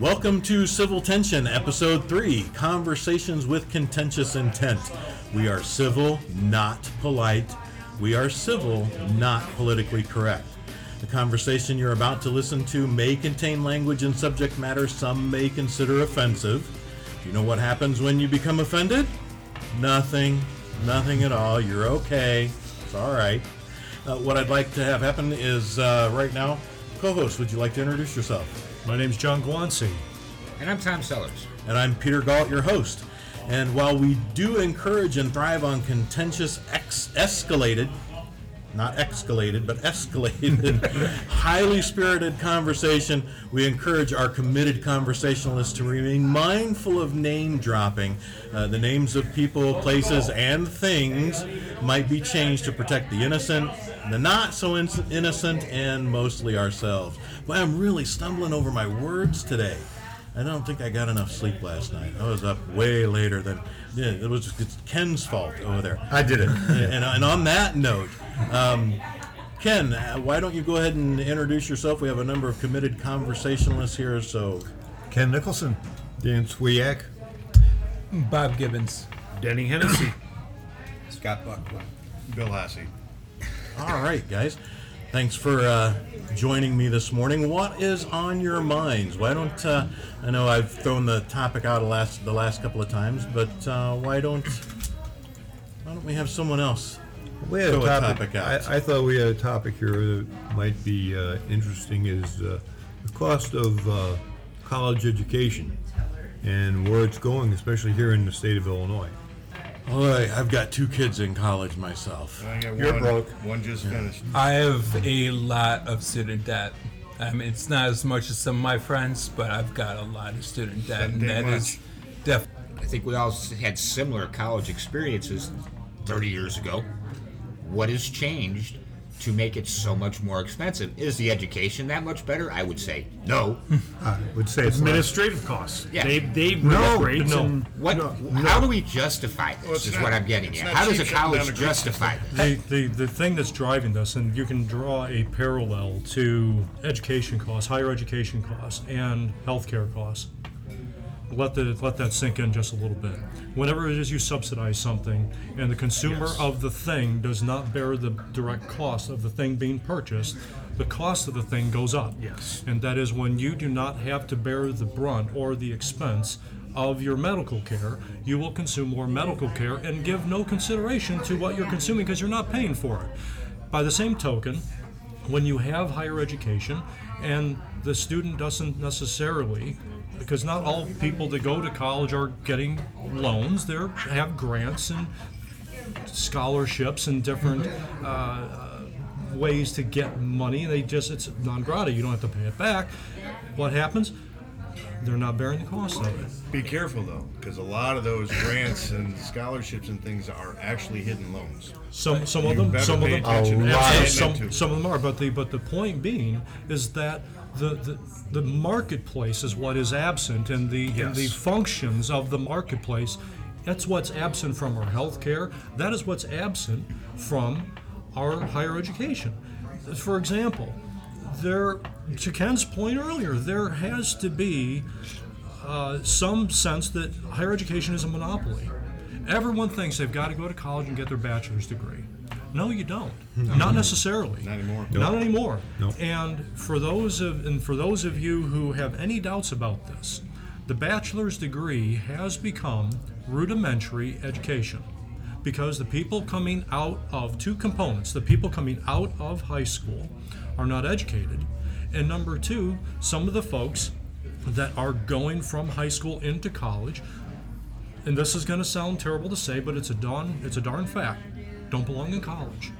Welcome to Civil Tension, Episode 3 Conversations with Contentious Intent. We are civil, not polite. We are civil, not politically correct. The conversation you're about to listen to may contain language and subject matter some may consider offensive. Do you know what happens when you become offended? Nothing. Nothing at all. You're okay. It's all right. Uh, what I'd like to have happen is uh, right now, co host, would you like to introduce yourself? My name's John Guanci. And I'm Tom Sellers. And I'm Peter Galt, your host. And while we do encourage and thrive on contentious, ex- escalated, not escalated, but escalated, highly spirited conversation, we encourage our committed conversationalists to remain mindful of name dropping. Uh, the names of people, places, and things might be changed to protect the innocent, the not so in- innocent, and mostly ourselves. But I'm really stumbling over my words today. I don't think I got enough sleep last night. I was up way later than yeah, it was it's Ken's fault over there. I did it. and, and on that note, um, Ken, uh, why don't you go ahead and introduce yourself? We have a number of committed conversationalists here, so Ken Nicholson. Dan Swiak. Bob Gibbons. Denny Hennessy. Scott Buckland. Bill Hassey. All right, guys. Thanks for uh, joining me this morning. What is on your minds? Why don't uh, I know I've thrown the topic out the last the last couple of times, but uh, why don't why don't we have someone else We had throw a topic. topic out? I, I thought we had a topic here that might be uh, interesting is uh, the cost of uh, college education and where it's going, especially here in the state of Illinois. All right, I've got two kids in college myself. I got You're one, broke. One just finished. I have a lot of student debt. I mean, it's not as much as some of my friends, but I've got a lot of student debt, Doesn't and take that much. is def. I think we all had similar college experiences 30 years ago. What has changed to make it so much more expensive? Is the education that much better? I would say no. I would say it's not. Administrative costs. Yeah. They they No, no. and What? How do we justify this? Well, is not- what I'm getting at. How does a cheap shutting down college justify this? the, the the thing that's driving this, and you can draw a parallel to education costs, higher education costs, and healthcare costs. Let the let that sink in just a little bit. Whenever it is you subsidize something, and the consumer of the thing does not bear the direct cost of the thing being purchased, the cost of the thing goes up. Yes. And that is when you do not have to bear the brunt or the expense of your medical care, you will consume more medical care and give no consideration to what you're consuming because you're not paying for it. By the same token, when you have higher education and the student doesn't necessarily because not all people that go to college are getting loans. They have grants and scholarships and different uh, uh, ways to get money. They just it's non grata you don't have to pay it back. What happens they're not bearing the cost of it. Be careful though, because a lot of those grants and scholarships and things are actually hidden loans. Some some of You them better some of pay them attention to Absolutely, some some of them are but the but the point being is that the the, the marketplace is what is absent and the and the Yes. functions of the marketplace that's what's absent from our healthcare. That is what's absent from our higher education. For example there to Ken's point earlier there has to be uh, some sense that higher education is a monopoly. Everyone thinks they've got to go to college and get their bachelor's degree. No, you don't. Not necessarily. Not anymore. Not anymore. No. And for those of and for those of you who have any doubts about this, the bachelor's degree has become rudimentary education because the people coming out of two components, the people coming out of high school are not educated, and number two, some of the folks that are going from high school into college and this is going to sound terrible to say, but it's a darn it's a darn fact. Don't belong in college.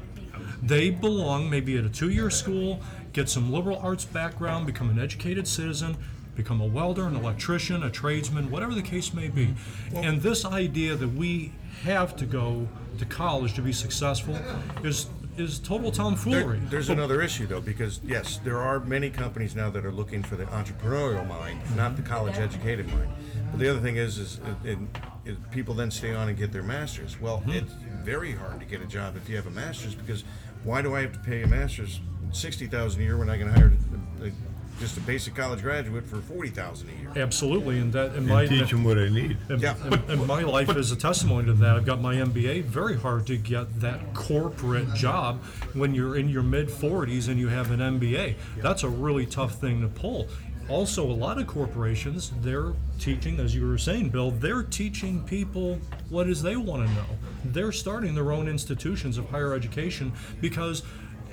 They belong maybe at a two-year school, get some liberal arts background, become an educated citizen, become a welder, an electrician, a tradesman, whatever the case may be. And this idea that we have to go to college to be successful is is total There- tomfoolery. there's another issue though, because yes, there are many companies now that are looking for the entrepreneurial mind, not the college educated mind. But the other thing is, is, it, is people then stay on and get their masters. Well, mm-hmm. it's very hard to get a job if you have a master's because why do I have to pay a master's sixty thousand a year when I can hire a just a basic college graduate for forty thousand a year. Absolutely, and that in my And teach them what they need. And, Yeah. and- and my life is a testimony to that. I've got my MBA. Very hard to get that corporate job when you're in your mid 40s and you have an MBA. That's a really tough thing to pull. Also, a lot of corporations, they're teaching, as you were saying, Bill, they're teaching people what is they want to know. They're starting their own institutions of higher education because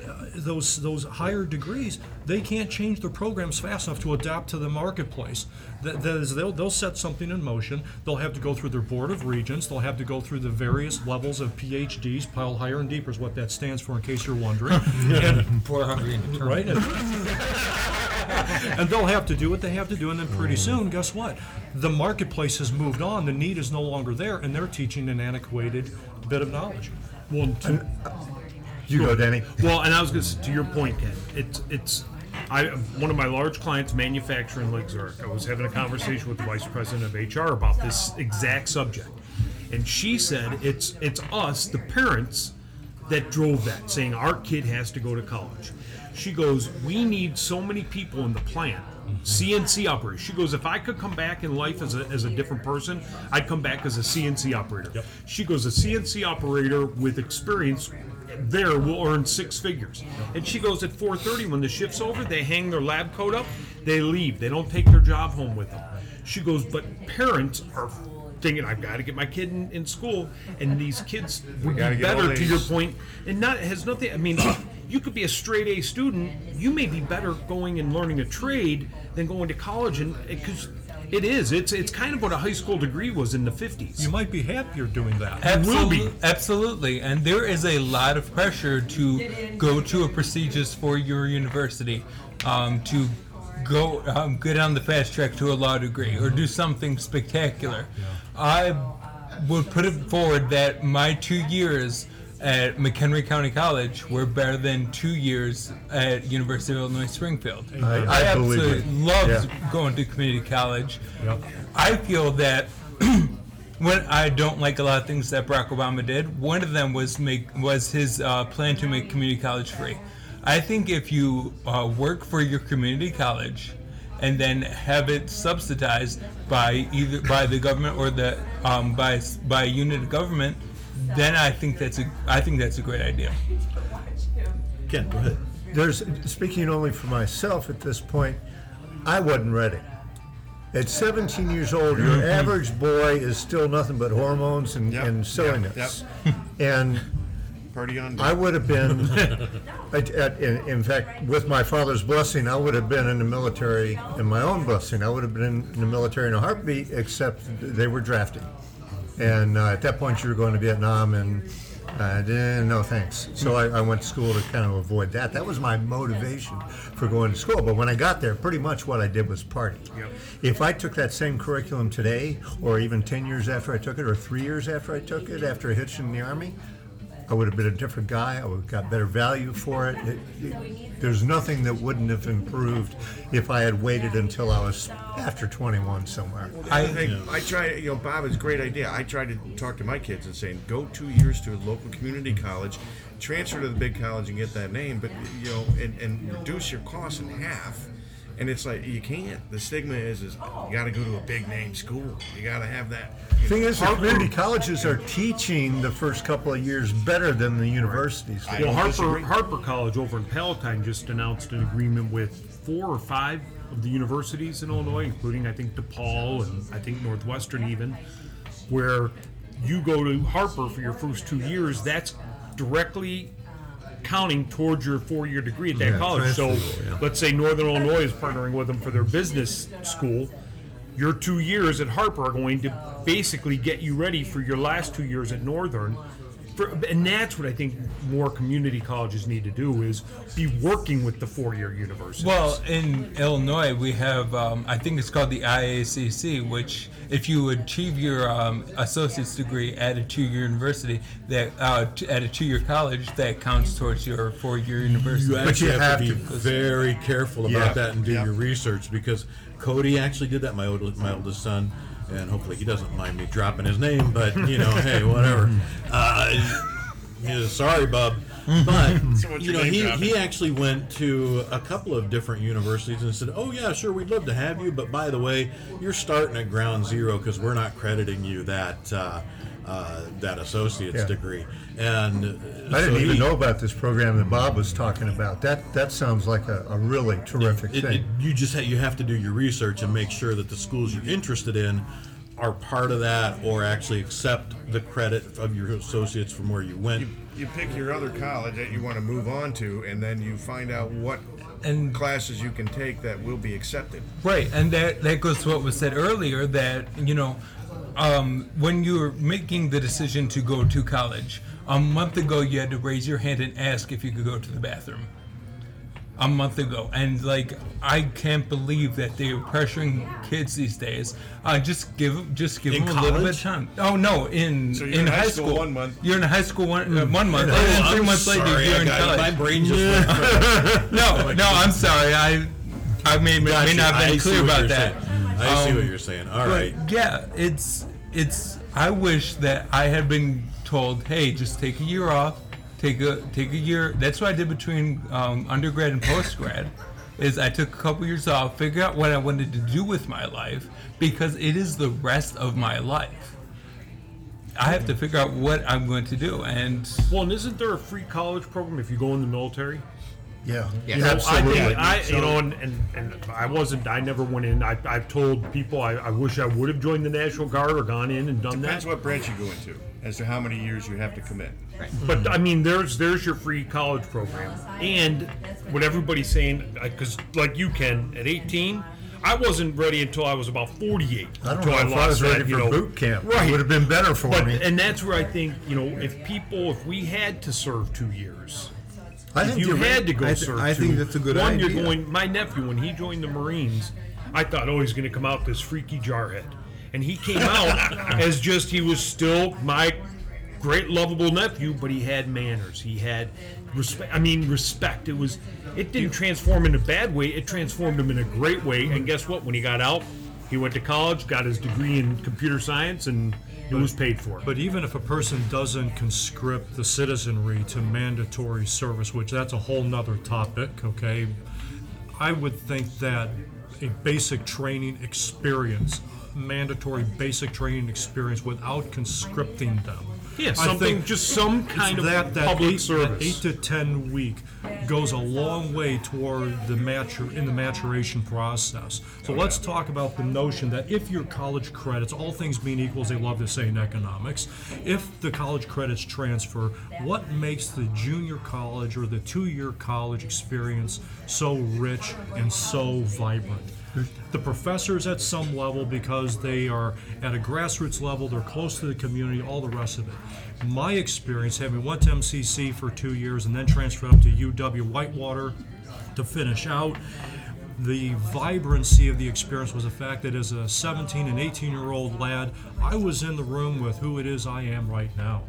Uh, those those higher degrees, they can't change their programs fast enough to adapt to the marketplace. That, that is, they'll, they'll set something in motion. They'll have to go through their board of regents. They'll have to go through the various levels of PhDs. Pile higher and deeper is what that stands for, in case you're wondering. and, Poor, hungry, and right? And, and they'll have to do what they have to do, and then pretty mm. soon, guess what? The marketplace has moved on. The need is no longer there, and they're teaching an antiquated bit of knowledge. Well, to, You go, Danny. well, and I was going to to your point, Ken. It's it's. I one of my large clients, manufacturing in Zurich. I was having a conversation with the vice president of HR about this exact subject, and she said it's it's us, the parents, that drove that, saying our kid has to go to college. She goes, we need so many people in the plant. CNC operator. She goes, if I could come back in life as a, as a different person, I'd come back as a CNC operator. She goes, a CNC operator with experience there will earn six figures. And she goes at 4:30 when the shift's over, they hang their lab coat up, they leave. They don't take their job home with them. She goes, but parents are thinking I've got to get my kid in, in school, and these kids would be gotta get all better to your point, and not has nothing. I mean. You could be a straight A student. You may be better going and learning a trade than going to college, and because it is, it's it's kind of what a high school degree was in the fifties. You might be happier doing that. Absolutely, will be. absolutely, and there is a lot of pressure to go to a prestigious four-year university, um, to go um, get on the fast track to a law degree or do something spectacular. I would put it forward that my two years at McHenry County College were better than two years at University of Illinois Springfield. I- I believe absolutely loved Yeah. going to community college. I feel that when I don't like a lot of things that Barack Obama did, one of them was make was his uh, plan to make community college free. I think if you uh, work for your community college and then have it subsidized by either by the government or the um, by by a unit of government, then I think that's a I think that's a great idea. Ken, go ahead. There's, speaking only for myself at this point, I wasn't ready. At 17 years old, your mm-hmm. average boy is still nothing but hormones and, Yep, and yep, silliness. And Party on. I would have been, at, at, in, in fact, with my father's blessing, I would have been in the military, in my own blessing, I would have been in the military in a heartbeat, except they were drafting. And uh, at that point, you were going to Vietnam, and I didn't, no thanks. So I, I went to school to kind of avoid that. That was my motivation for going to school. But when I got there, pretty much what I did was party. If I took that same curriculum today, or even 10 years after I took it, or three years after I took it, after I hitched in the Army, I would have been a different guy. I would have got better value for it. It- it- There's nothing that wouldn't have improved if I had waited until I was after 21 somewhere. I think I try. You know, Bob is a great idea. I try to talk to my kids and saying, go two years to a local community college, transfer to the big college and get that name, but you know, and, and reduce your costs in half. And it's like you can't. The stigma is, is oh. you got to go to a big name school. You got to have that. you Thing know, is, the community colleges are teaching the first couple of years better than the universities. do. I Well, Harper disagree. Harper College over in Palatine just announced an agreement with four or five of the universities in Illinois, including I think DePaul and I think Northwestern even, where you go to Harper for your first two years. That's directly counting towards your four-year degree at that Yeah, college. So, yeah. let's say Northern Illinois is partnering with them for their business school. Your two years at Harper are going to basically get you ready for your last two years at Northern. For, and that's what I think more community colleges need to do is be working with the four-year universities. Well, in Illinois, we have, um, I think it's called the IACC, which if you achieve your um, associate's degree at a two-year university, that uh, t- at a two-year college, that counts towards your four-year university. You actually you have, have to be very careful about Yeah. that and do Yeah. your research because Cody actually did that. My oldest, my oldest son, and hopefully he doesn't mind me dropping his name. But you know, hey, whatever. Uh, sorry, bub. But Someone's you know, he, dropping. he actually went to a couple of different universities and said, "Oh yeah, sure, we'd love to have you, but by the way, you're starting at ground zero because we're not crediting you that uh, uh, that associate's Yeah. degree." And I didn't so even he- know about this program that Bob was talking about. That that sounds like a, a really terrific It, thing. it, you just ha- you have to do your research and make sure that the schools you're interested in are part of that or actually accept the credit of your associates from where you went. You, you pick your other college that you want to move on to, and then you find out what And- classes you can take that will be accepted. Right, and that that goes to what was said earlier that you know, um, when you were making the decision to go to college, a month ago you had to raise your hand and ask if you could go to the bathroom. A month ago, and like I can't believe that they're pressuring kids these days. Uh, just give just give In them a little bit of time. Oh no, in So you're in high school one month. You're in high school one uh, one month, and 3 I'm months later you're in college. My brain just went. No, no, I'm sorry. I I may, may Gotcha. not have I been see clear what about you're that. saying. I see Um, what you're saying. All right. Yeah, it's it's. I wish that I had been told, hey, just take a year off, take a take a year. That's what I did between um, undergrad and postgrad. Is I took a couple years off, figure out what I wanted to do with my life because it is the rest of my life. I have to figure out what I'm going to do, and Well, and isn't there a free college program if you go in the military? Yeah, Yeah. You know, absolutely. I, think I you know, and, and, and I wasn't. I never went in. I, I've told people I, I wish I would have joined the National Guard or gone in and done that. Depends that. what branch you go into, as to how many years you have to commit. But I mean, there's there's your free college program, and what everybody's saying, because like you can at 18, I wasn't ready until I was about 48. I don't until know if I was ready that, for you know- boot camp. Right. It would have been better for But me. and that's where I think you know if people if we had to serve two years, I if think you had right. to go I th- serve I two, think that's a good one, idea. You're going. My nephew when he joined the Marines, I thought, oh, he's going to come out this freaky jarhead, and he came out as just he was still my great lovable nephew, but he had manners. He had respect. I mean, respect. It was. It didn't transform in a bad way. It transformed him in a great way. And guess what? When he got out, he went to college, got his degree in computer science, and it was paid for. But even if a person doesn't conscript the citizenry to mandatory service, which that's a whole nother topic, okay, I would think that a basic training experience, mandatory basic training experience without conscripting them. Yeah, I something, think just some kind of that, that public eight, service. that eight to ten week goes a long way toward the matur in the maturation process. So let's talk about the notion that if your college credits, all things being equal, as they love to say in economics, if the college credits transfer, what makes the junior college or the two-year college experience so rich and so vibrant? The professors at some level because they are at a grassroots level they're close to the community all the rest of it. My experience having went to mcc for two years and then transferred up to uw whitewater to finish out the vibrancy of the experience was the fact that as a 17 and 18 year old lad i was in the room with who it is i am right now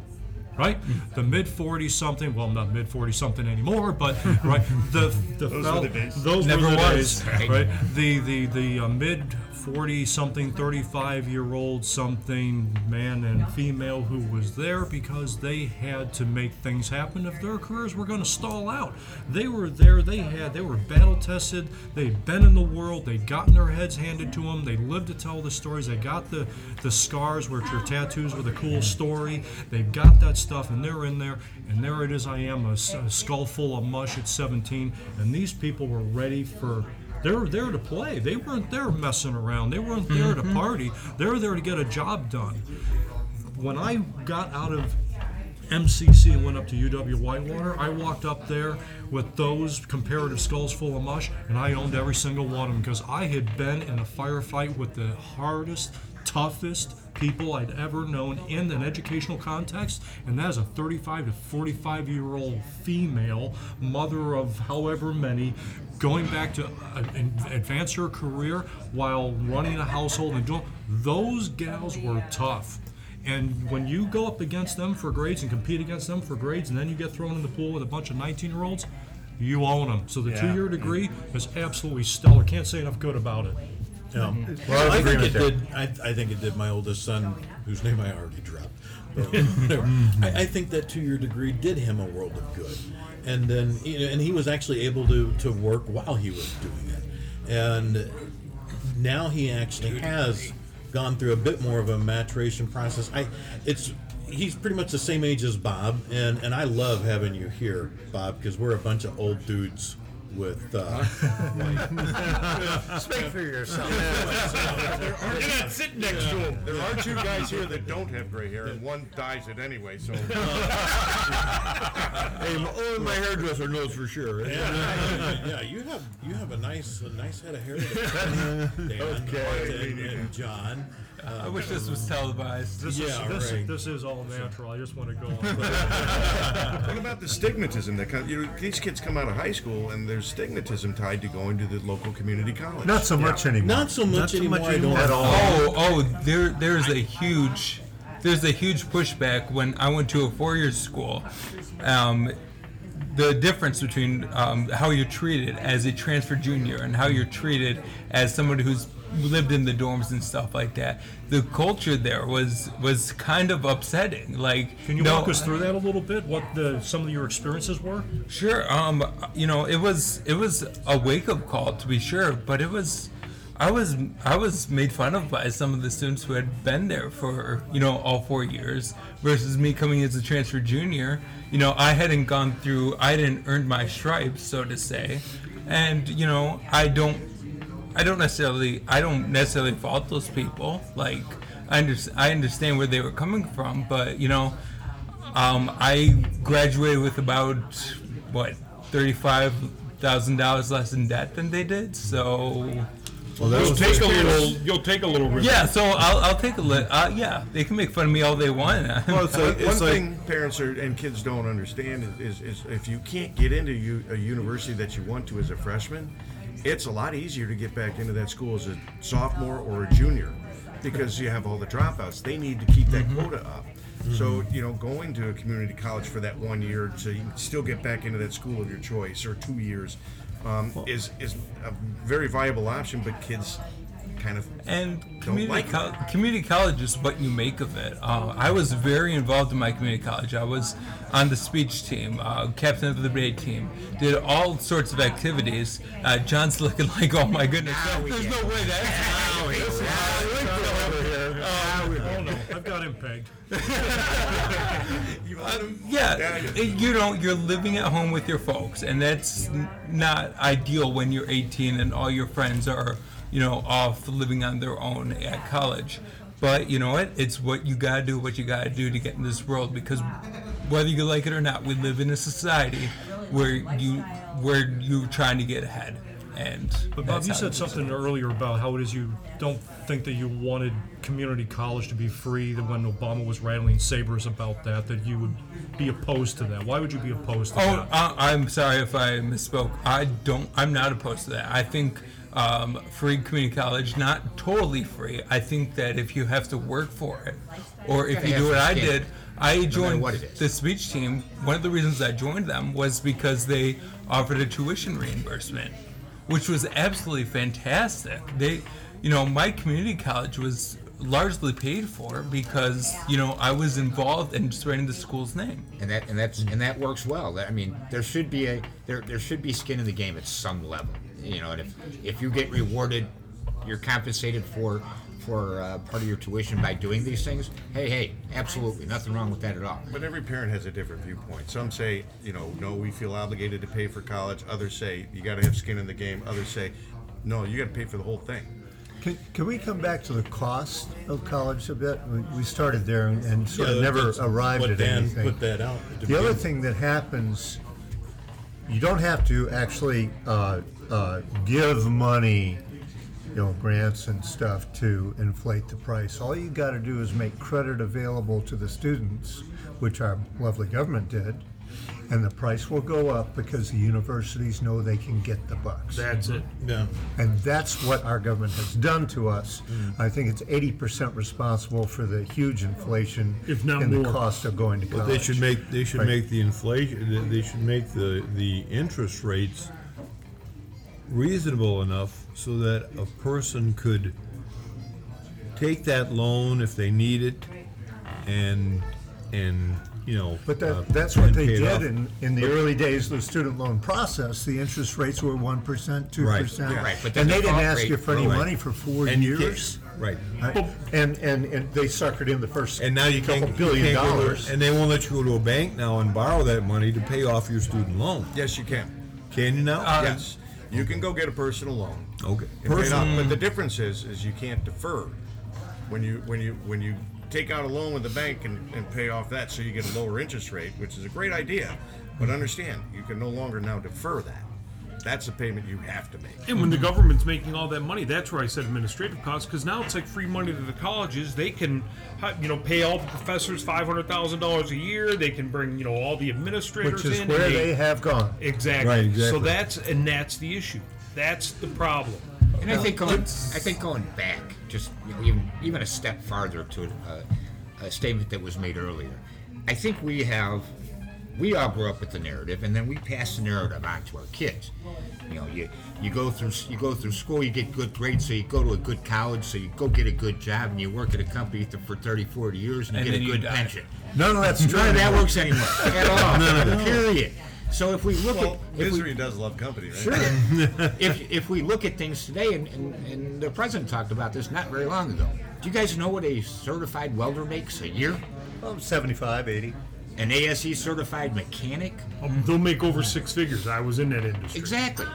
right? The mid 40 something, well, I'm not mid 40 something anymore, but right, the the Those fel- were the days. those Never were the was. days, Right. right? The the the uh, mid 40 something, 35 year old something man and female who was there because they had to make things happen if their careers were going to stall out. They were there. They had they were battle tested. They'd been in the world. They'd gotten their heads handed to them. They lived to tell the stories. They got the the scars, which are tattoos with a cool story. They've got that stuff, and they're in there. And there it is. I am a skull full of mush at 17, and these people were ready for. They were there to play. They weren't there messing around. They weren't there to mm-hmm. party. They were there to get a job done. When I got out of MCC and went up to UW Whitewater, I walked up there with those comparative skulls full of mush, and I owned every single one of them because I had been in a firefight with the hardest, toughest people I'd ever known in an educational context, and that is a 35 to 45 year old female, mother of however many, going back to uh, advance her career while running a household and doing those gals were tough. And when you go up against them for grades and compete against them for grades, and then you get thrown in the pool with a bunch of 19 year olds, you own them. So the Yeah. two year degree is absolutely stellar. Can't say enough good about it. Yeah. Lot of Well, I think agreement it there. did. I, I think it did. My oldest son, oh, whose name I already dropped, but whatever. I, I think that two-year degree did him a world of good. And then, you know, and he was actually able to to work while he was doing it, and now he actually has gone through a bit more of a maturation process. I, it's. He's pretty much the same age as Bob, and, and I love having you here, Bob, because we're a bunch of old dudes with uh, Speak for yourself. You're not sitting next to him. There are two guys here that don't have gray hair, and one dyes it anyway. So Hey, my- only my hairdresser knows for sure. yeah, yeah, you have you have a nice a nice head of hair. Dan, Okay. and, and John. I wish this was televised. This, Yeah, is, this, right. this is all natural. I just want to go on. what about the stigmatism that comes? You know, these kids come out of high school, and there's stigmatism tied to going to the local community college. Not so much anymore. Not so much anymore. I don't at all. Oh, oh, there, there's a huge, there's a huge pushback when I went to a four-year school. Um, the difference between um, how you're treated as a transfer junior and how you're treated as somebody who's lived in the dorms and stuff like that. The culture there was was kind of upsetting. Like, Can you no- walk us through that a little bit? What the some of your experiences were? Sure. Um, you know, it was it was a wake up call to be sure, but it was I was I was made fun of by some of the students who had been there for you know all four years versus me coming as a transfer junior. You know, I hadn't gone through, I hadn't earned my stripes, so to say, and you know, I don't, I don't necessarily, I don't necessarily fault those people. Like, I under, I understand where they were coming from, but you know, um, I graduated with about what thirty-five thousand dollars less in debt than they did. So well, You'll take a little. You'll take a little. risk. yeah, so I'll, I'll take a little. Uh, yeah, they can make fun of me all they want. Well, it's One, like, one it's like thing parents are, and kids don't understand is, is, is if you can't get into u- a university that you want to as a freshman, it's a lot easier to get back into that school as a sophomore or a junior because you have all the dropouts. They need to keep that quota up. So, you know, going to a community college for that one year so you can still get back into that school of your choice or two years um, is, is a very viable option, but kids kind of And don't community like col- community college is what you make of it. Uh, I was very involved in my community college. I was on the speech team, uh, captain of the debate team, did all sorts of activities. Uh, John's looking like, oh my goodness, there's no way that's. Oh no, I've got him pegged. Yeah, Yeah, I know. it- you know, you're living at home with your folks, and that's n- not ideal when you're 18 and all your friends are, you know, off living on their own at college. But you know what? It's what you gotta do, what you gotta do to get in this world, because whether you like it or not, we live in a society where you where you're trying to get ahead. And But Bob, you said something earlier about how it is you don't think that you wanted community college to be free. That when Obama was rattling sabers about that, that you would be opposed to that. Why would you be opposed to Oh, that? uh, I'm sorry if I misspoke. I don't. I'm not opposed to that. I think um, free community college, not totally free. I think that if you have to work for it, or if you do what I did, I joined what it is. the speech team. One of the reasons I joined them was because they offered a tuition reimbursement, which was absolutely fantastic. They, you know, my community college was largely paid for because you know I was involved in spreading the school's name. and that and that's and that works well. I mean, there should be a there there should be skin in the game at some level, you know. And if if you get rewarded, you're compensated for for uh, part of your tuition by doing these things. Hey, hey, absolutely, nothing wrong with that at all. But every parent has a different viewpoint. Some say, you know, no, we feel obligated to pay for college. Others say you got to have skin in the game. Others say, no, you got to pay for the whole thing. Can, can we come back to the cost of college a bit? We, we started there and, and sort of never arrived what at Dan anything. put that out to The other begin thing that happens, you don't have to actually uh, uh, give money, you know, grants and stuff to inflate the price. All you got to do is make credit available to the students, which our lovely government did, and the price will go up because the universities know they can get the bucks. That's it. Yeah. And that's what our government has done to us. Mm. I think it's eighty percent responsible for the huge inflation If not in the cost of going to college. But They should make, they should Right. make the inflation, they should make the, the interest rates reasonable enough so that a person could take that loan if they need it and, and, you know. But uh, that, that's what and they pay it did in, in the early days of the student loan process. The interest rates were one percent, two percent. Right, but then And they didn't default ask rate- you for any Right. money for four And you can't- years. Right. Right? And, and, and they suckered in the first And now you couple can't, you billion can't go to- dollars. and they won't let you go to a bank now and borrow that money to pay off your student loan. Yes, you can. Can you now? yes, you can go get a personal loan. Okay. Personal- off. But the difference is, is you can't defer. When you when you when you take out a loan with the bank and, and pay off that, so you get a lower interest rate, which is a great idea. But understand, you can no longer now defer that. That's a payment you have to make. And when the government's making all that money, that's where I said administrative costs, because now it's like free money to the colleges. They can, uh, you know, pay all the professors five hundred thousand dollars a year. They can bring, you know, all the administrators in. Which is in. where and they have gone. exactly. Right, So that's and that's the issue. That's the problem. And I think going, I think going back, just you know, even even a step farther to a, a statement that was made earlier, I think we have, we all grew up with the narrative, and then we pass the narrative on to our kids. You know, you you go through you go through school, you get good grades, so you go to a good college, so you go get a good job, and you work at a company for 30, 40 years, and you And get a good die. pension. None of that's true. None of that works anymore at all. Period. So if we look Well, at if we, does love company, right? Sure. if, if we look at things today, and, and, and the president talked about this not very long ago. Do you guys know what a certified welder makes a year? Oh, 75, 80. An ASE certified mechanic? Um, they'll make over six figures. I was in that industry. Exactly.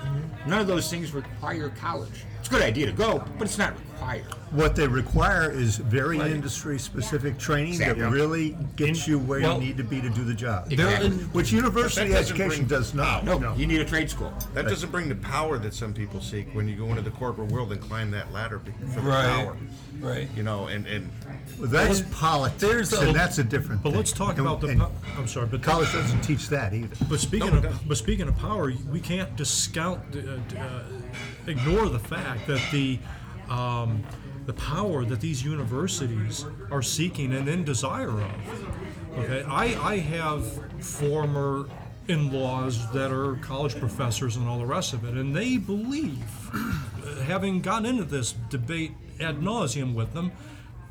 None of those things require college. It's a good idea to go, but it's not required. What they require is very Right. industry-specific training Exactly. that really gets you where well, you need to be to do the job. Exactly. Which university that doesn't education bring- does not. No, you need a trade school. That doesn't bring the power that some people seek when you go into the corporate world and climb that ladder be- for the Right. power. Right. You know, and, and Well, That's politics, there's a- and that's a different But thing. let's talk And- about the. and po- I'm sorry, but College doesn't teach that either. But speaking No, it doesn't. of but speaking of power, we can't discount, uh, uh, ignore the fact that the um, the power that these universities are seeking and in desire of. Okay, I I have former in-laws that are college professors and all the rest of it, and they believe, having gotten into this debate ad nauseum with them,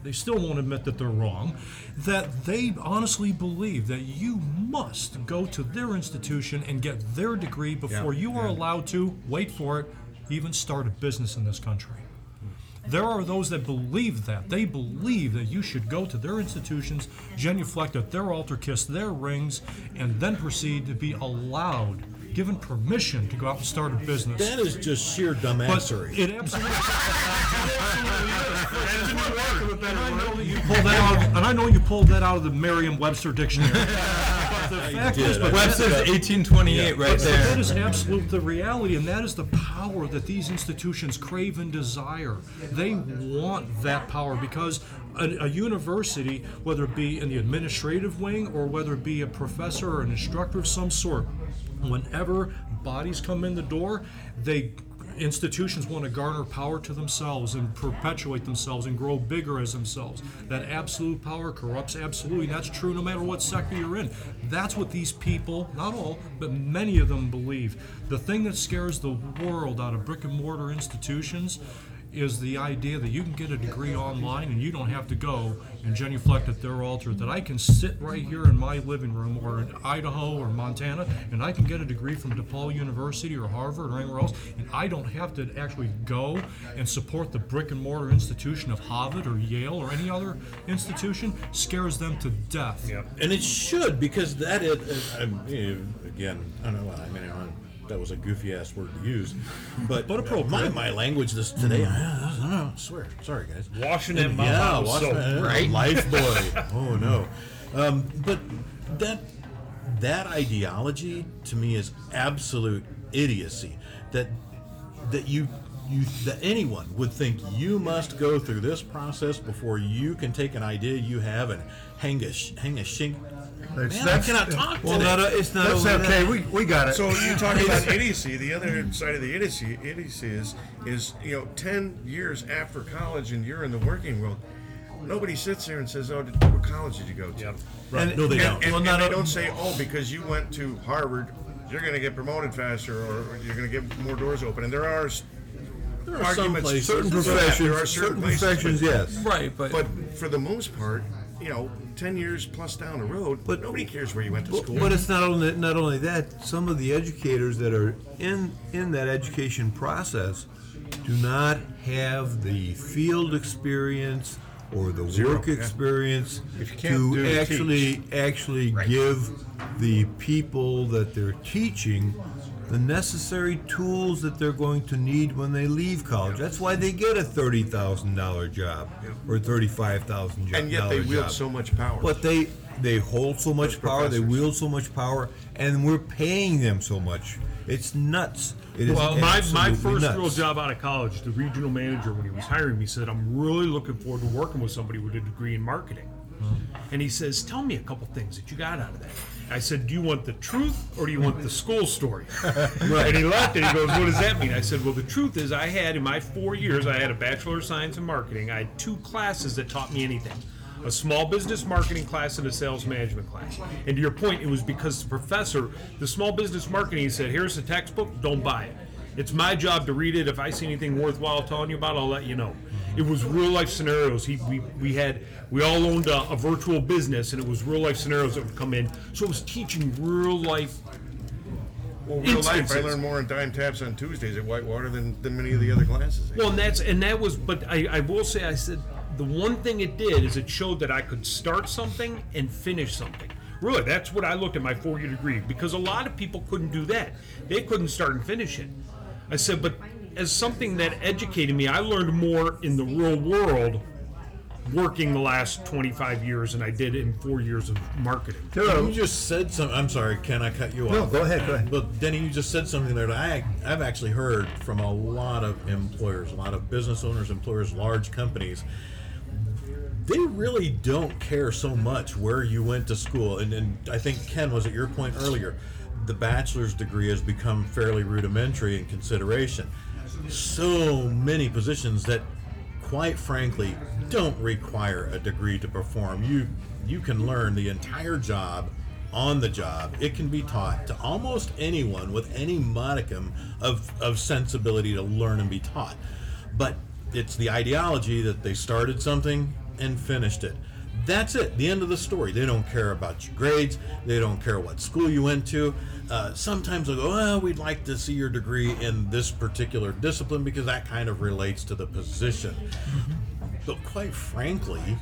they still won't admit that they're wrong, that they honestly believe that you must go to their institution and get their degree before you are allowed to, wait for it, even start a business in this country. Hmm. There are those that believe that. They believe that you should go to their institutions, genuflect at their altar, kiss their rings, and then proceed to be allowed, given permission to go out and start a business. That is just sheer But dumbassery. it absolutely. And I know that you pulled that out, of- and I know you pulled that out of the Merriam-Webster dictionary. The fact is, Webster's 1828 right but that there. is absolute the reality, and that is the power that these institutions crave and desire. They want that power because a, a university, whether it be in the administrative wing or whether it be a professor or an instructor of some sort, whenever bodies come in the door, they institutions want to garner power to themselves and perpetuate themselves and grow bigger as themselves. That absolute power corrupts absolutely. That's true no matter what sector you're in. That's what these people, not all, but many of them believe. The thing that scares the world out of brick and mortar institutions is the idea that you can get a degree online and you don't have to go and genuflect at their altar. That I can sit right here in my living room or in Idaho or Montana and I can get a degree from DePaul University or Harvard or anywhere else, and I don't have to actually go and support the brick and mortar institution of Harvard or Yale or any other institution scares them to death. Yeah, And it should because that is, uh, again, I don't know. I mean, I don't- that was a goofy ass word to use, but But appropriate. My, my language this today, I, I, don't know, I swear, sorry guys. Washing mouth yeah, washing that- Right. Lifebuoy. oh no, um, but that that ideology to me is absolute idiocy. That that you you that anyone would think you must go through this process before you can take an idea you have and hang a sh- hang a shink. It's- Man, I cannot talk Well, today. not a, it's not That's only okay, that. we, we got it. So you talk about idiocy. The other side of the idiocy, idiocy is, is you know, ten years after college and you're in the working world, nobody sits there and says, "Oh, did, what college did you go to?" Right. no, they And, don't. and, Well, and they a- don't say, "Oh, because you went to Harvard you're going to get promoted faster, or you're going to get more doors open. And there are s- There are some arguments. places. Certain professions, there are professions, certain certain places, professions, but- yes. Right, but, But for the most part, you know, ten years plus down the road, But- nobody cares where you went to school. but it's not only not only that. Some of the educators that are in in that education process do not have the field experience or the Zero, work yeah. experience If you can't to do it, actually actually give the people that they're teaching the necessary tools that they're going to need when they leave college. That's why they get a thirty thousand dollar job or thirty five thousand job. and yet they wield so much power. But they they hold so much Those power, they professors. wield so much power, and we're paying them so much. It's nuts. It is Well, my, my first nuts. real job out of college, the regional manager, when he was hiring me, said, I'm really looking forward to working with somebody with a degree in marketing. Hmm. And he says, Tell me a couple things that you got out of that. I said, Do you want the truth or do you want the school story? right. And he laughed and he goes, What does that mean? I said, Well, the truth is, I had in my four years, I had a Bachelor of Science in Marketing. I had two classes that taught me anything a small business marketing class and a sales management class. And to your point, it was because the professor, the small business marketing, said, Here's the textbook, don't buy it. It's my job to read it. If I see anything worthwhile telling you about, I'll let you know. It was real life scenarios. He, we, we had, we all owned a, a virtual business, and it was real life scenarios that would come in. So it was teaching real life. well, real life, I instances. learned more in dime taps on Tuesdays at Whitewater than, than many of the other classes. Well, and that's and that was, but I, I will say, I said the one thing it did is it showed that I could start something and finish something. Really, that's what I looked at my four-year degree because a lot of people couldn't do that. They couldn't start and finish it. I said, but as something that educated me, I learned more in the real world working the last 25 years than I did in four years of marketing. There You just said something. I'm sorry. Can I cut you off? No, off? go ahead, go ahead. But Denny, you just said something there that I I've actually heard from a lot of employers, a lot of business owners, employers, large companies. They really don't care so much where you went to school, and, and I think Ken was at your point earlier. The bachelor's degree has become fairly rudimentary in consideration. So many positions that quite frankly don't require a degree to perform. You you can learn the entire job on the job. It can be taught to almost anyone with any modicum of, of sensibility to learn and be taught. But it's the ideology that they started something and finished it. That's it. The end of the story. They don't care about your grades. They don't care what school you went to. Uh, sometimes they'll go, "Well, we'd like to see your degree in this particular discipline because that kind of relates to the position." But quite frankly,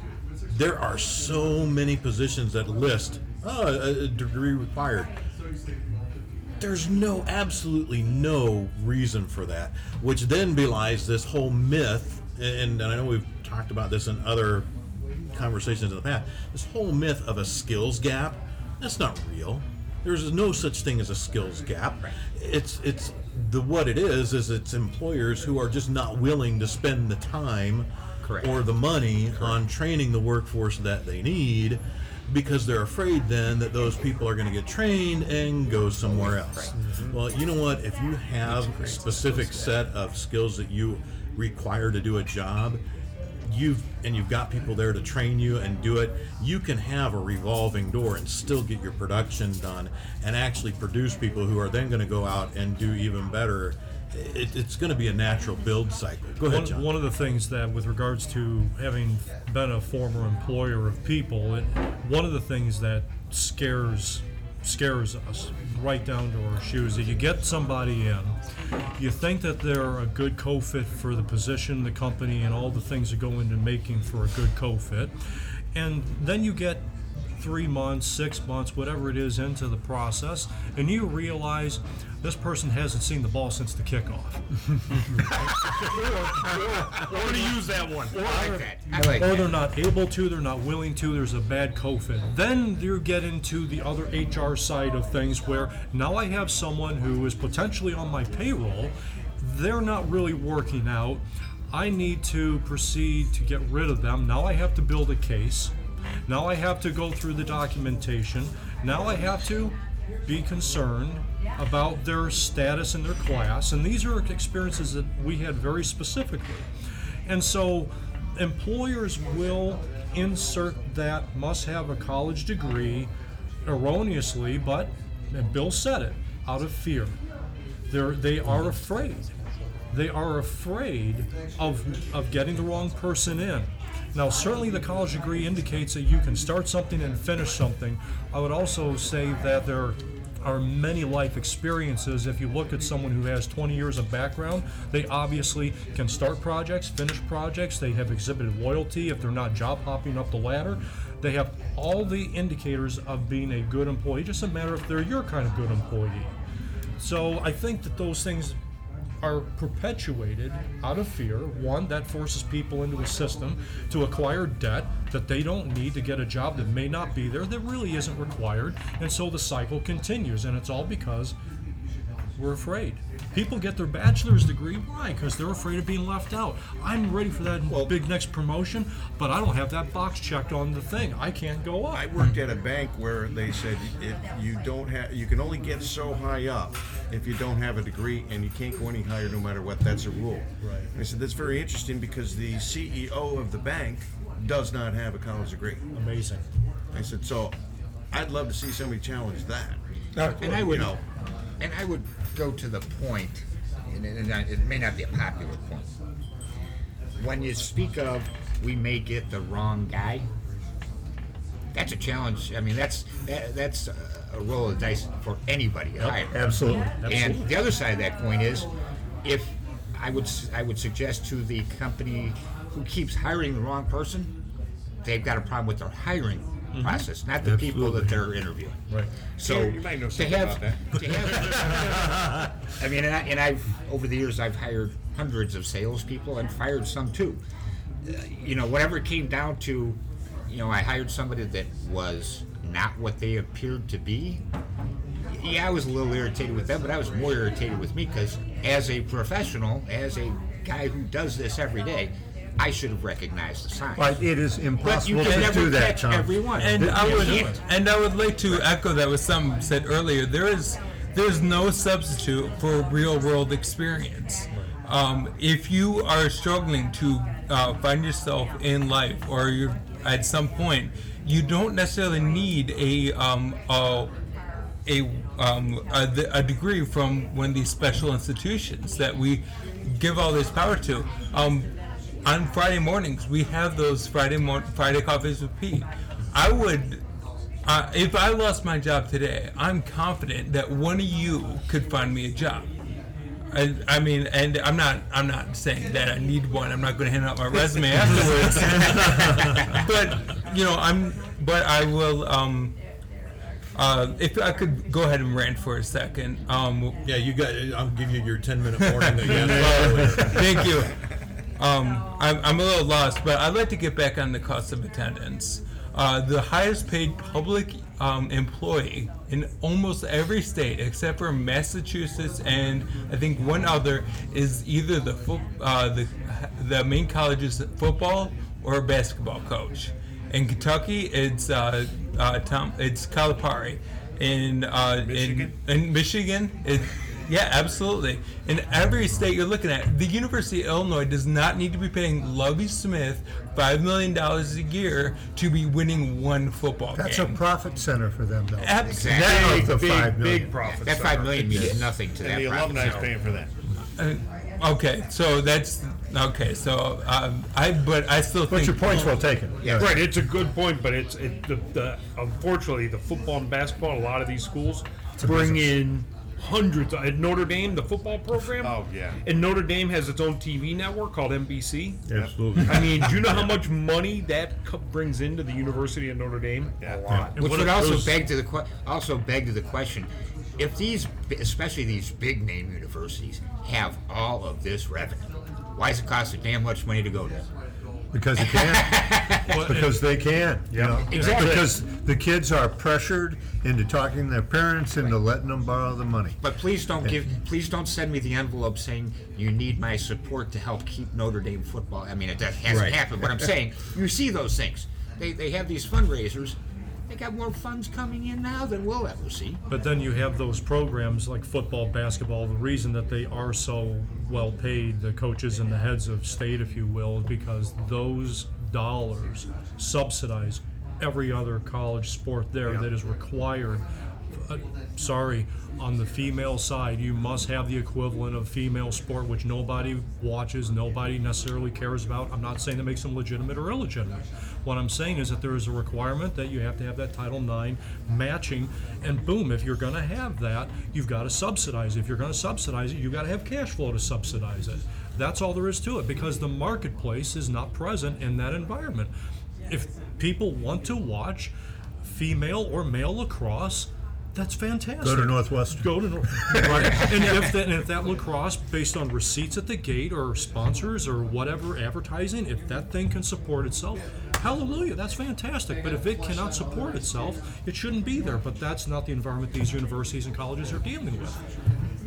there are so many positions that list oh, a, a degree required. There's no, absolutely no reason for that, which then belies this whole myth. And, and I know we've talked about this in other conversations in the past. This whole myth of a skills gap, that's not real. There's no such thing as a skills gap. It's it's the what it is is it's employers who are just not willing to spend the time Correct. or the money on training the workforce that they need because they're afraid then that those people are going to get trained and go somewhere else. Well, you know what? If you have a specific set of skills that you require to do a job, you've and you've got people there to train you and do it, you can have a revolving door and still get your production done and actually produce people who are then going to go out and do even better. It, it's going to be a natural build cycle. Go ahead, One, John. one of the things that, with regards to having been a former employer of people, it, one of the things that scares scares us right down to our shoes. That you get somebody in, you think that they're a good co-fit for the position, the company, and all the things that go into making for a good co-fit, and then you get three months, six months, whatever it is into the process, and you realize this person hasn't seen the ball since the kickoff. Or to use that one. I like that. I like or that. they're not able to, they're not willing to, there's a bad co-fit. Then you get into the other HR side of things where now I have someone who is potentially on my payroll, they're not really working out. I need to proceed to get rid of them. Now I have to build a case. Now I have to go through the documentation. Now I have to be concerned about their status in their class. And these are experiences that we had very specifically. And so employers will insert that must have a college degree erroneously, but Bill said it. out of fear. They're, they are afraid. They are afraid of, of getting the wrong person in. Now, certainly the college degree indicates that you can start something and finish something. I would also say that there are many life experiences. If you look at someone who has 20 years of background, they obviously can start projects, finish projects. They have exhibited loyalty if they're not job hopping up the ladder. They have all the indicators of being a good employee, just a matter if they're your kind of good employee. So I think that those things are perpetuated out of fear. One, that forces people into a system to acquire debt that they don't need to get a job that may not be there, that really isn't required. And so the cycle continues, and it's all because we're afraid. People get their bachelor's degree. Why? Because they're afraid of being left out. I'm ready for that big next promotion, but I don't have that box checked on the thing. I can't go up. I worked at a bank where they said if you don't have, you can only get so high up if you don't have a degree, and you can't go any higher no matter what. That's a rule. Right. And I said that's very interesting because the CEO of the bank does not have a college degree. Amazing. I said so. I'd love to see somebody challenge that. And I would, You know. and I would go to the point, and, and I- it may not be a popular point. When you speak of we may get the wrong guy, that's a challenge. I mean, that's that, that's a- a roll of dice for anybody to hire. Absolutely. And the other side of that coin is, if I would s- I would suggest to the company who keeps hiring the wrong person, they've got a problem with their hiring process, not the people that they're interviewing. Right. So Yeah, you might know to something have, about that. to have, I mean, and, I, and I've over the years I've hired hundreds of salespeople and fired some too. Uh, you know, whatever it came down to, you know, I hired somebody that was not what they appeared to be. Yeah, I was a little irritated with them, but I was more irritated with me because as a professional, as a guy who does this every day, I should have recognized the signs. But it is But you impossible can to never do that, catch Tom. everyone. And I would, and I would like to echo that with some said earlier. There is, there's no substitute for real world experience. Um, if you are struggling to uh, find yourself in life, or you're at some point, you don't necessarily need a um, a a, um, a, a degree from one of these special institutions that we give all this power to. Um, on Friday mornings, we have those Friday Friday coffees with Pete. I would, uh, if I lost my job today, I'm confident that one of you could find me a job. I, I mean, and I'm not. I'm not saying that I need one. I'm not going to hand out my resume afterwards. but you know, I'm. But I will. Um, uh, if I could go ahead and rant for a second. Um, Yeah, you got. I'll give you your 10 minute warning that you had. Thank you. Um, I'm, I'm a little lost, but I'd like to get back on the cost of attendance. Uh, the highest paid public um, employee in almost every state except for Massachusetts and I think one other is either the fo- uh, the the main college's football or basketball coach. In Kentucky, it's uh, uh, Tom. It's Calipari. In uh, Michigan? in in Michigan, it, yeah, absolutely. In every state you're looking at, the University of Illinois does not need to be paying Lovie Smith five million dollars a year to be winning one football That's a profit center for them, though. Absolutely. Net Big, of the big, five million. big profit. that center. five million means nothing to And that. the profit alumni's center. paying for that. Uh, okay, so that's okay. So um, I, but I still But think your point's well taken. Yeah. Right, it's a good point, but it's it, the, the unfortunately the football and basketball. A lot of these schools bring in hundreds. At Notre Dame, the football program. Oh, yeah. And Notre Dame has its own TV network called NBC. Absolutely. I mean, do you know how much money that co- brings into the University of Notre Dame? Yeah. A lot. Which would also those- beg to the que- also beg to the question: if these, especially these big name universities, have all of this revenue, why does it cost so damn much money to go there? Because they can. because they can. You know? Exactly. Because the kids are pressured into talking to their parents into letting them borrow the money. But please don't give, please don't send me the envelope saying you need my support to help keep Notre Dame football. I mean, it does- hasn't Right. happened, but I'm saying you see those things. They, they have these fundraisers. They got more funds coming in now than we'll ever see. But then you have those programs like football, basketball. The reason that they are so well paid, the coaches and the heads of state, if you will, is because those dollars subsidize every other college sport there that is required sorry, on the female side, you must have the equivalent of female sport, which nobody watches, nobody necessarily cares about. I'm not saying that makes them legitimate or illegitimate. What I'm saying is that there is a requirement that you have to have that Title IX matching, and boom, if you're going to have that, you've got to subsidize. it. If you're going to subsidize it, you've got to have cash flow to subsidize it. That's all there is to it because the marketplace is not present in that environment. If people want to watch female or male lacrosse, that's fantastic. Go to Northwestern. Go to North. right. And if that and if that lacrosse, based on receipts at the gate or sponsors or whatever advertising, if that thing can support itself, hallelujah, that's fantastic. But if it cannot support itself, it shouldn't be there. But that's not the environment these universities and colleges are dealing with.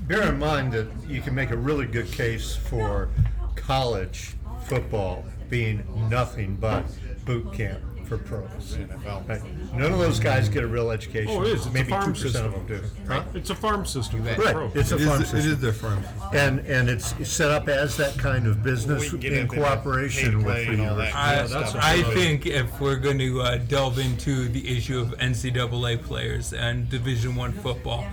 Bear in mind that you can make a really good case for college football being nothing but boot camp for pros. Right? None of those guys get a real education. Oh, it is. It's Maybe a farm 2% system. of them do. Huh? It's a farm system. for Right. pro. It's a farm is, system. is their farm. And, and it's set up as that kind of business We can get in into that cooperation with pay-to-play the and all that. university. I, that's I absolutely. think if we're going to uh, delve into the issue of NCAA players and Division One football,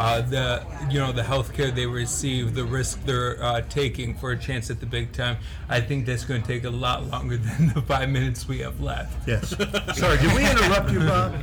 uh, the you know the health care they receive, the risk they're uh, taking for a chance at the big time, I think that's going to take a lot longer than the five minutes we have left. Yes. Sorry, did we interrupt you, Bob?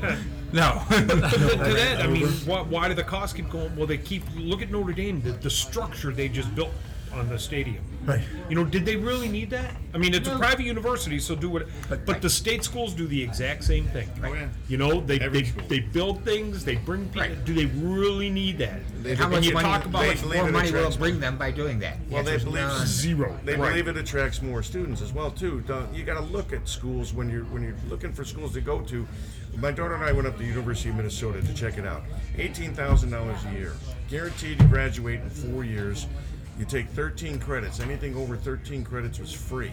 No. to that, I mean, why, why do the costs keep going? Well, they keep look at Notre Dame, the, the structure they just built on the stadium. Right. You know, did they really need that? I mean, it's a private university, so do what. But the state schools do the exact same thing. Oh, yeah. You know, they Every they, school. they build things, they bring people. Right. Do they really need that? How much you money, talk about they much believe more it money will attracts it bring them by doing that? Well, The they believe none. zero. They Right. believe it attracts more students as well too. Don't, you got to look at schools when you're when you're looking for schools to go to. My daughter and I went up to University of Minnesota to check it out. Eighteen thousand dollars a year, guaranteed to graduate in four years. You take thirteen credits. Anything over thirteen credits was free,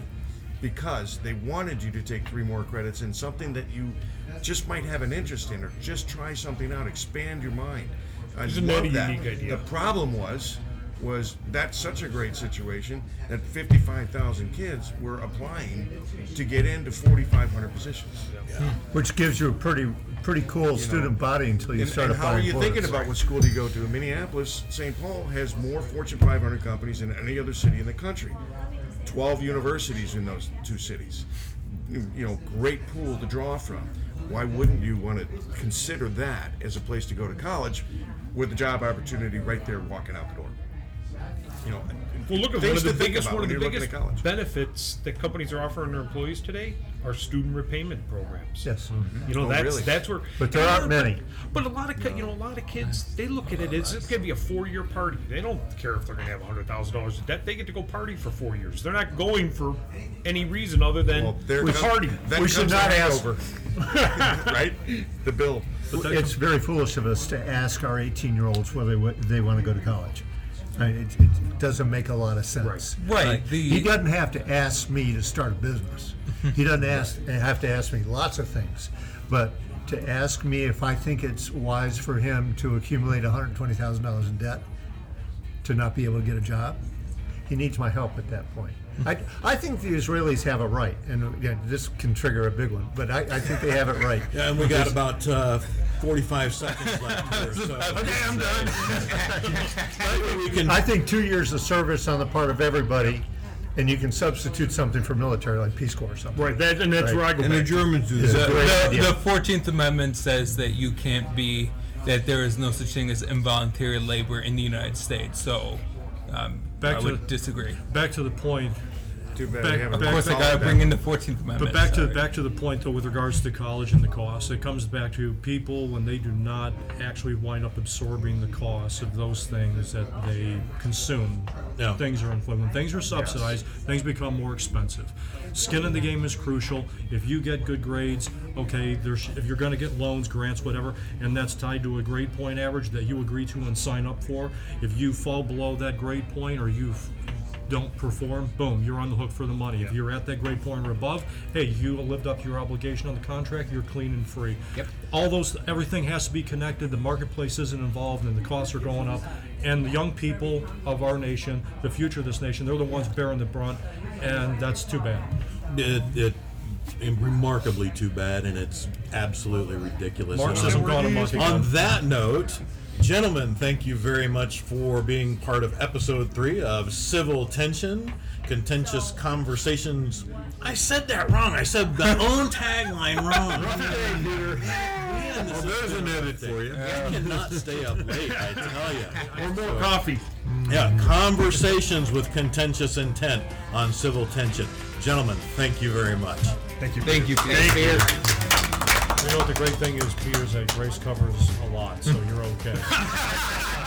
because they wanted you to take three more credits in something that you just might have an interest in, or just try something out, expand your mind. I Isn't that love a that. unique idea? The problem was was that's such a great situation that 55,000 kids were applying to get into 4,500 positions. Yeah. Which gives you a pretty, pretty cool student body until you And, start and how are applying you for thinking it. about what school do you go to? Minneapolis, St. Paul has more Fortune 500 companies than any other city in the country. 12 universities in those two cities. You you know, great pool to draw from. Why wouldn't you want to consider that as a place to go to college with the job opportunity right there walking out the door? You know, Well, look at one of the biggest one of the biggest benefits that companies are offering their employees today are student repayment programs. Yes. You mm-hmm. know, Oh, that's really? that's where. But there aren't many. But a lot of ki- you know a lot of kids they look at it as it's going to be a four year party. They don't care if they're going to have hundred thousand dollars in debt. They get to go party for four years. They're not going for any reason other than Well, there we comes- party. then We should not ask- hangover. right? The bill. It's very foolish of us to ask our 18 year olds whether they want to go to college. I it, it doesn't make a lot of sense. Right. Right. The- he doesn't have to ask me to start a business. he doesn't ask, have to ask me lots of things. But to ask me if I think it's wise for him to accumulate $120,000 in debt to not be able to get a job, he needs my help at that point. I, I think the Israelis have a right, and again, this can trigger a big one, but I, I think they have it right. Yeah, and we got about uh, 45 seconds left here. So. Okay, I'm done. we can, I think two years of service on the part of everybody, and you can substitute something for military, like Peace Corps or something. Right. That and that's Right. where I go And the back. to. Germans do that. Great the, idea. the 14th Amendment says that you can't be, that there is no such thing as involuntary labor in the United States. So um, Back I to would the- disagree. Back to the point. Too bad Back- we haven't Of back- course, I back- got to bring in the 14th Amendment. But back to sorry. back to the point though, with regards to college and the costs, it comes back to people when they do not actually wind up absorbing the costs of those things that they consume. Yeah. Things are inflated. When things are subsidized, things become more expensive. Skin in the game is crucial. If you get good grades, okay, there's if you're going to get loans, grants, whatever, and that's tied to a grade point average that you agree to and sign up for. If you fall below that grade point or you f- don't perform, boom, you're on the hook for the money. If you're at that grade point or above, hey, you lived up to your obligation on the contract, you're clean and free. Yep. All those, everything has to be connected. The marketplace isn't involved, and the costs are going up. And the young people of our nation, the future of this nation, they're the ones bearing the brunt, and that's too bad. it, it remarkably too bad, and it's absolutely ridiculous. Marxism And called a monkey On that note, gentlemen, thank you very much for being part of episode three of Civil Tension, Contentious Conversations. I said that wrong. I said the own tagline wrong. Man, this Well, is there's an been edit for you. I cannot stay up late, I tell you. Or more coffee. Yeah, conversations with contentious intent on civil tension. Gentlemen, thank you very much. Thank you. Thank you. Thanks, Peter. You know what the great thing is, Peter, is that Grace covers a lot, so you're okay.